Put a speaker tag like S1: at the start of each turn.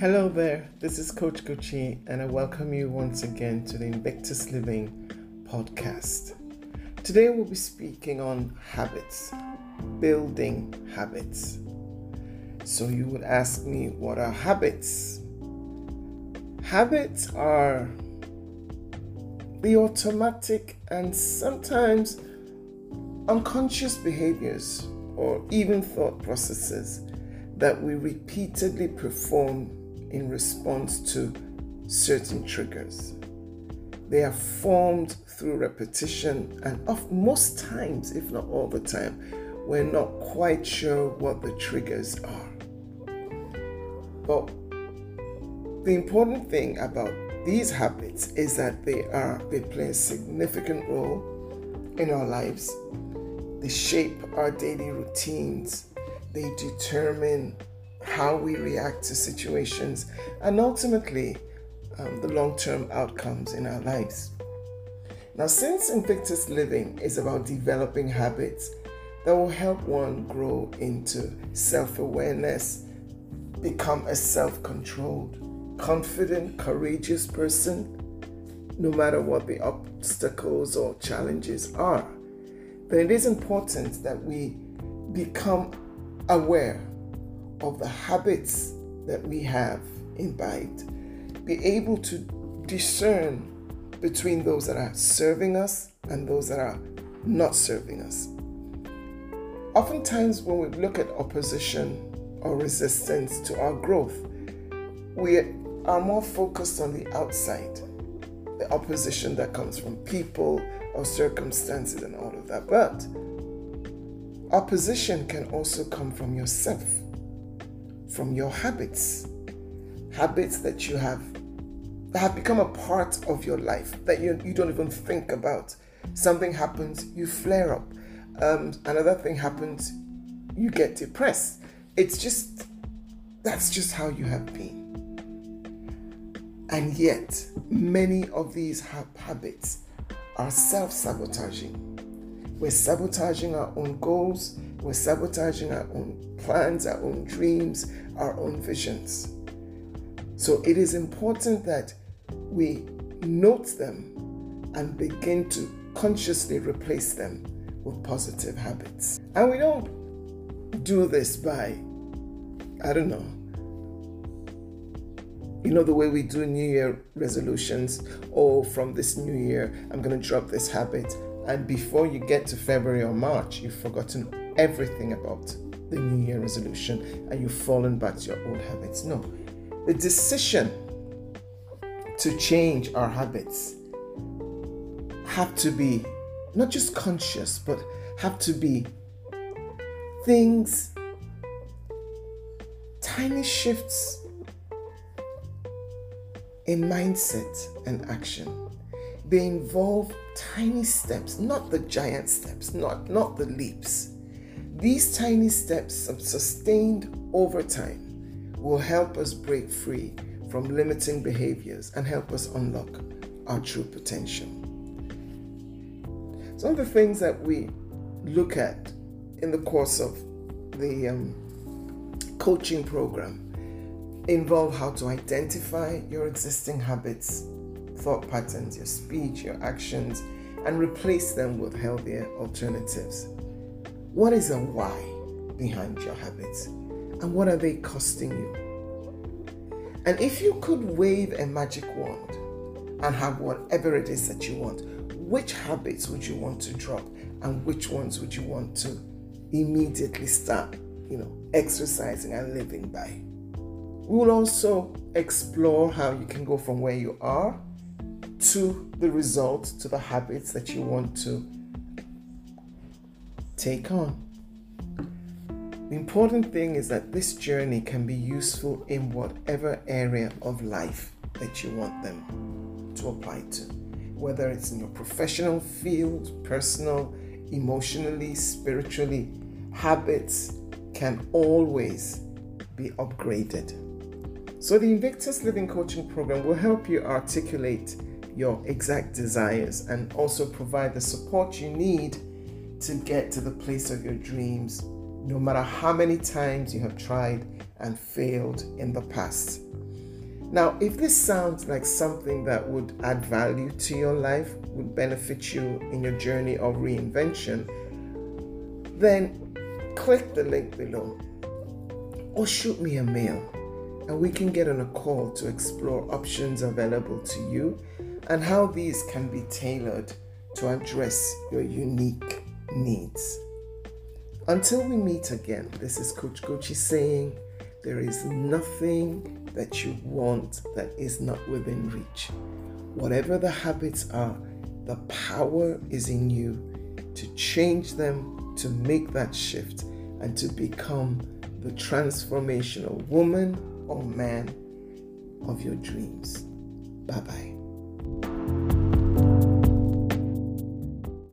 S1: Hello there, this is Coach Gucci, and I welcome you once again to the Invictus Living podcast. Today we'll be speaking on habits, building habits. So you would ask me, what are habits? Habits are the automatic and sometimes unconscious behaviors or even thought processes that we repeatedly perform in response to certain triggers. They are formed through repetition, and of most times, if not all the time, we're not quite sure what the triggers are. But the important thing about these habits is that they are they play a significant role in our lives. They shape our daily routines. They determine how we react to situations, and ultimately um, the long term outcomes in our lives. Now, since Invictus Living is about developing habits that will help one grow into self awareness, become a self controlled, confident, courageous person, no matter what the obstacles or challenges are, then it is important that we become aware of the habits that we have imbibed, be able to discern between those that are serving us and those that are not serving us. Oftentimes, when we look at opposition or resistance to our growth, we are more focused on the outside, the opposition that comes from people or circumstances and all of that. But opposition can also come from yourself from your habits. Habits that you have that have become a part of your life that you, you don't even think about. Something happens, you flare up. Um, another thing happens, you get depressed. It's just, that's just how you have been. And yet, many of these habits are self sabotaging. We're sabotaging our own goals, we're sabotaging our own plans, our own dreams, our own visions. So it is important that we note them and begin to consciously replace them with positive habits. And we don't do this by, I don't know, you know, the way we do New Year resolutions. Oh, from this new year, I'm going to drop this habit. And before you get to February or March, you've forgotten everything about the New Year resolution and you've fallen back to your old habits. No. The decision to change our habits have to be not just conscious, but have to be things, tiny shifts in mindset and action. They involve tiny steps, not the giant steps, not, not the leaps. These tiny steps, sustained over time, will help us break free from limiting behaviors and help us unlock our true potential. Some of the things that we look at in the course of the um, coaching program involve how to identify your existing habits, thought patterns, your speech, your actions, and replace them with healthier alternatives. What is a why behind your habits? And what are they costing you? And if you could wave a magic wand and have whatever it is that you want, which habits would you want to drop and which ones would you want to immediately start, you know, exercising and living by? We will also explore how you can go from where you are to the results, to the habits that you want to take on. The important thing is that this journey can be useful in whatever area of life that you want them to apply to, whether it's in your professional field, personal, emotionally, spiritually. Habits can always be upgraded. So, the Invictus Living Coaching Program will help you articulate your exact desires and also provide the support you need to get to the place of your dreams, no matter how many times you have tried and failed in the past. Now, if this sounds like something that would add value to your life, would benefit you in your journey of reinvention, then click the link below or shoot me a mail and we can get on a call to explore options available to you and how these can be tailored to address your unique needs. Until we meet again, this is Coach Gucci saying there is nothing that you want that is not within reach. Whatever the habits are, the power is in you to change them, to make that shift, and to become the transformational woman or man of your dreams. Bye bye.